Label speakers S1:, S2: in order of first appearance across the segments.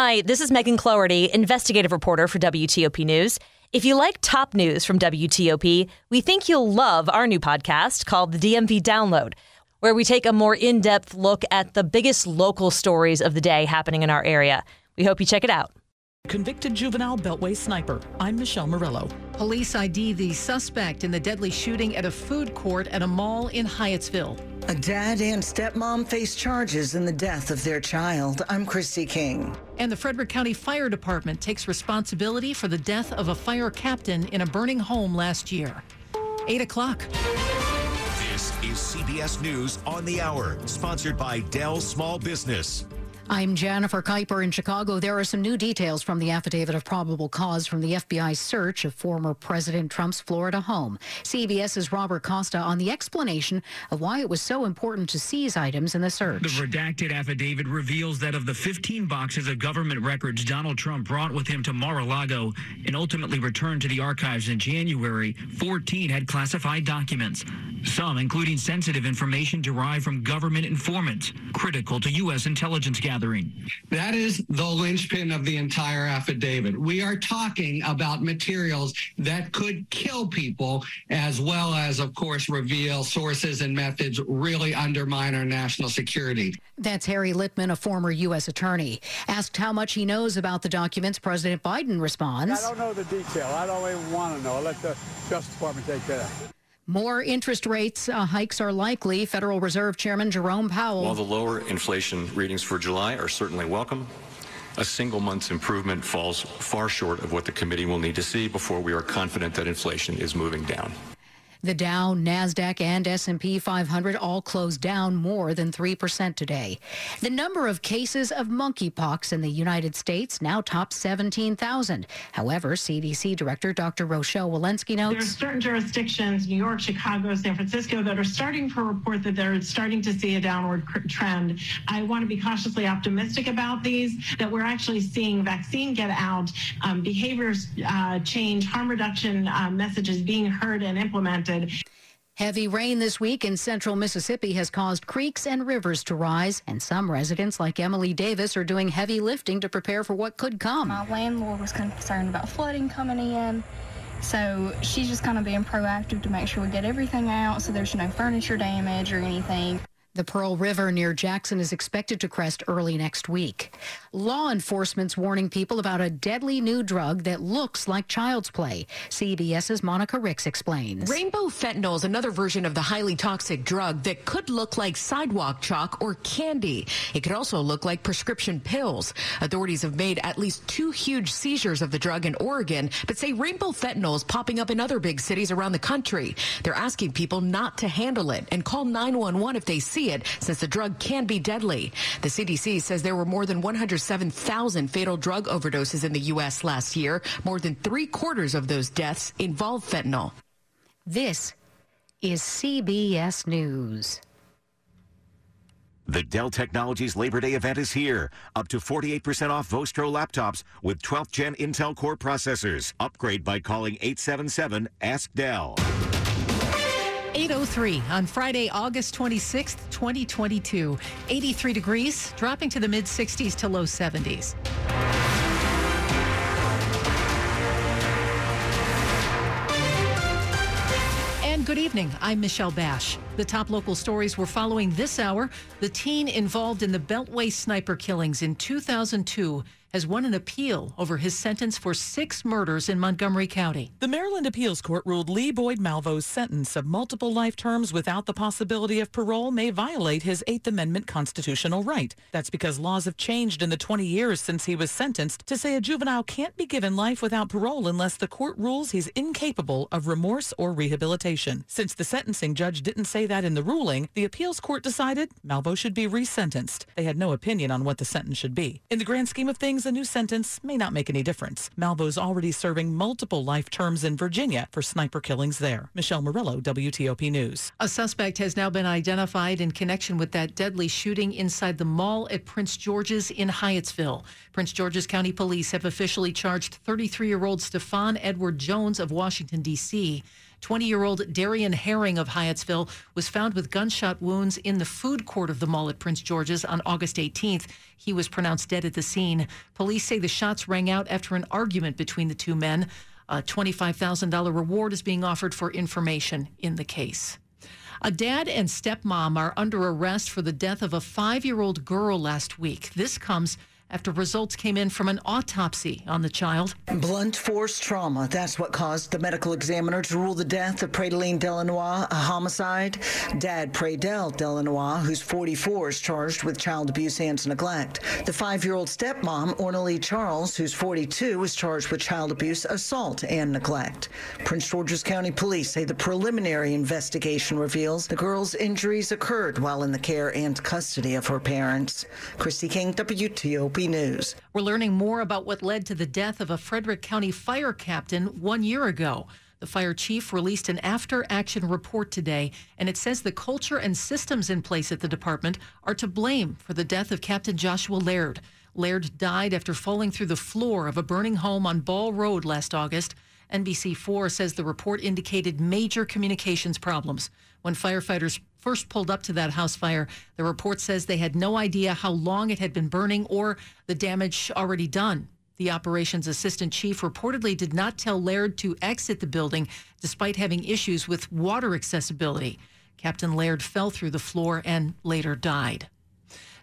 S1: Hi, this is Megan Cloherty, investigative reporter for WTOP News. If you like top news from WTOP, we think you'll love our new podcast called the DMV Download, where we take a more in depth look at the biggest local stories of the day happening in our area. We hope you check it out.
S2: Convicted juvenile Beltway sniper. I'm Michelle Murillo.
S3: Police ID the suspect in the deadly shooting at a food court at a mall in Hyattsville.
S4: A dad and stepmom face charges in the death of their child. I'm Christy King.
S3: And the Frederick County Fire Department takes responsibility for the death of a fire captain in a burning home last year. 8 o'clock.
S5: This is CBS News on the Hour, sponsored by Dell Small Business.
S3: I'm Jennifer Kuiper in Chicago. There are some new details from the affidavit of probable cause from the FBI's search of former President Trump's Florida home. CBS's Robert Costa on the explanation of why it was so important to seize items in the search.
S6: The redacted affidavit reveals that of the 15 boxes of government records Donald Trump brought with him to Mar-a-Lago and ultimately returned to the archives in January, 14 had classified documents. Some including sensitive information derived from government informants, critical to U.S. intelligence gathering.
S7: That is the linchpin of the entire affidavit. We are talking about materials that could kill people, as well as, of course, reveal sources and methods really undermine our national security.
S3: That's Harry Litman, a former U.S. attorney. Asked how much he knows about the documents, President Biden responds
S8: I don't know the detail. I don't even want to know. I'll let the Justice Department take care of it.
S3: More interest rates uh, hikes are likely. Federal Reserve Chairman Jerome Powell.
S9: While the lower inflation readings for July are certainly welcome, a single month's improvement falls far short of what the committee will need to see before we are confident that inflation is moving down.
S3: The Dow, Nasdaq, and S&P 500 all closed down more than 3% today. The number of cases of monkeypox in the United States now tops 17,000. However, CDC Director Dr. Rochelle Walensky notes
S10: there are certain jurisdictions, New York, Chicago, San Francisco, that are starting to report that they're starting to see a downward trend. I want to be cautiously optimistic about these, that we're actually seeing vaccine get out, um, behaviors uh, change, harm reduction uh, messages being heard and implemented
S3: Heavy rain this week in central Mississippi has caused creeks and rivers to rise, and some residents, like Emily Davis, are doing heavy lifting to prepare for what could come.
S11: My landlord was concerned about flooding coming in. So she's just kind of being proactive to make sure we get everything out so there's no furniture damage or anything.
S3: The Pearl River near Jackson is expected to crest early next week. Law enforcement's warning people about a deadly new drug that looks like child's play. CBS's Monica Ricks explains.
S12: Rainbow fentanyl is another version of the highly toxic drug that could look like sidewalk chalk or candy. It could also look like prescription pills. Authorities have made at least two huge seizures of the drug in Oregon, but say rainbow fentanyl is popping up in other big cities around the country. They're asking people not to handle it and call 911 if they see it, since the drug can be deadly. The CDC says there were more than 107,000 fatal drug overdoses in the U.S. last year. More than three quarters of those deaths involve fentanyl.
S3: This is CBS News.
S5: The Dell Technologies Labor Day event is here. Up to 48% off Vostro laptops with 12th gen Intel Core processors. Upgrade by calling 877 Ask Dell.
S3: 803 on Friday, August 26th, 2022. 83 degrees, dropping to the mid 60s to low 70s. And good evening. I'm Michelle Basch. The top local stories we're following this hour. The teen involved in the Beltway sniper killings in 2002 has won an appeal over his sentence for six murders in Montgomery County.
S2: The Maryland Appeals Court ruled Lee Boyd Malvo's sentence of multiple life terms without the possibility of parole may violate his Eighth Amendment constitutional right. That's because laws have changed in the 20 years since he was sentenced to say a juvenile can't be given life without parole unless the court rules he's incapable of remorse or rehabilitation. Since the sentencing judge didn't say that in the ruling, the appeals court decided Malvo should be resentenced. They had no opinion on what the sentence should be. In the grand scheme of things, a new sentence may not make any difference. Malvo's already serving multiple life terms in Virginia for sniper killings there. Michelle Murillo, WTOP News.
S3: A suspect has now been identified in connection with that deadly shooting inside the mall at Prince George's in Hyattsville. Prince George's County Police have officially charged 33 year old Stefan Edward Jones of Washington, D.C.
S13: 20 year old Darian Herring of Hyattsville was found with gunshot wounds in the food court of the mall at Prince George's on August 18th. He was pronounced dead at the scene. Police say the shots rang out after an argument between the two men. A $25,000 reward is being offered for information in the case. A dad and stepmom are under arrest for the death of a five year old girl last week. This comes after results came in from an autopsy on the child.
S4: Blunt force trauma. That's what caused the medical examiner to rule the death of Predeline Delanois a homicide. Dad Predel Delanois, who's 44, is charged with child abuse and neglect. The five year old stepmom, Ornalee Charles, who's 42, is charged with child abuse, assault, and neglect. Prince George's County Police say the preliminary investigation reveals the girl's injuries occurred while in the care and custody of her parents. Christy King, WTOP. News.
S13: We're learning more about what led to the death of a Frederick County fire captain one year ago. The fire chief released an after action report today, and it says the culture and systems in place at the department are to blame for the death of Captain Joshua Laird. Laird died after falling through the floor of a burning home on Ball Road last August. NBC4 says the report indicated major communications problems. When firefighters first pulled up to that house fire, the report says they had no idea how long it had been burning or the damage already done. The operations assistant chief reportedly did not tell Laird to exit the building despite having issues with water accessibility. Captain Laird fell through the floor and later died.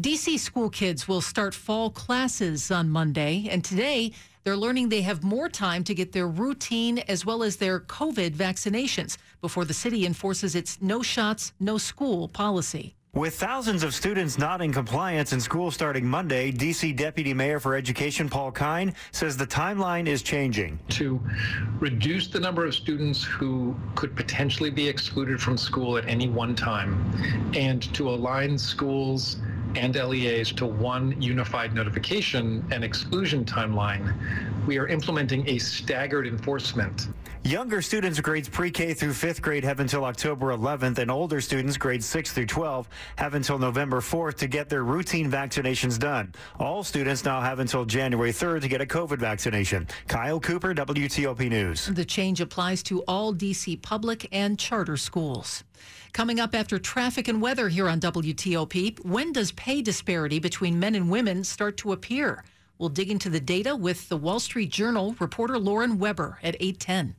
S13: DC school kids will start fall classes on Monday, and today they're learning they have more time to get their routine as well as their COVID vaccinations before the city enforces its no shots, no school policy.
S14: With thousands of students not in compliance in school starting Monday, D.C. Deputy Mayor for Education Paul Kihn says the timeline is changing.
S15: To reduce the number of students who could potentially be excluded from school at any one time and to align schools and LEAs to one unified notification and exclusion timeline, we are implementing a staggered enforcement.
S14: Younger students grades pre-K through 5th grade have until October 11th and older students grades 6 through 12 have until November 4th to get their routine vaccinations done. All students now have until January 3rd to get a COVID vaccination. Kyle Cooper, WTOP News.
S13: The change applies to all DC public and charter schools. Coming up after traffic and weather here on WTOP, when does pay disparity between men and women start to appear? We'll dig into the data with the Wall Street Journal reporter Lauren Weber at 810.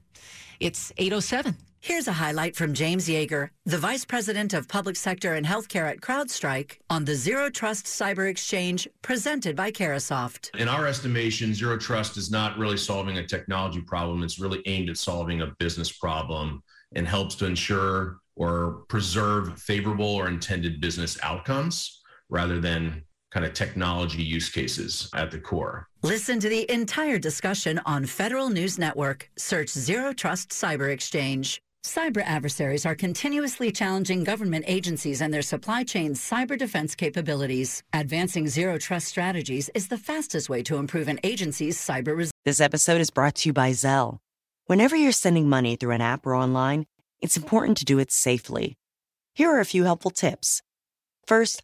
S13: It's 807.
S16: Here's a highlight from James Yeager, the Vice President of Public Sector and Healthcare at CrowdStrike, on the Zero Trust Cyber Exchange presented by Carahsoft.
S17: In our estimation, Zero Trust is not really solving a technology problem. It's really aimed at solving a business problem and helps to ensure or preserve favorable or intended business outcomes rather than kind of technology use cases at the core.
S16: Listen to the entire discussion on Federal News Network. Search Zero Trust Cyber Exchange. Cyber adversaries are continuously challenging government agencies and their supply chain's cyber defense capabilities. Advancing zero trust strategies is the fastest way to improve an agency's cyber resilience.
S18: This episode is brought to you by Zelle. Whenever you're sending money through an app or online, it's important to do it safely. Here are a few helpful tips. First,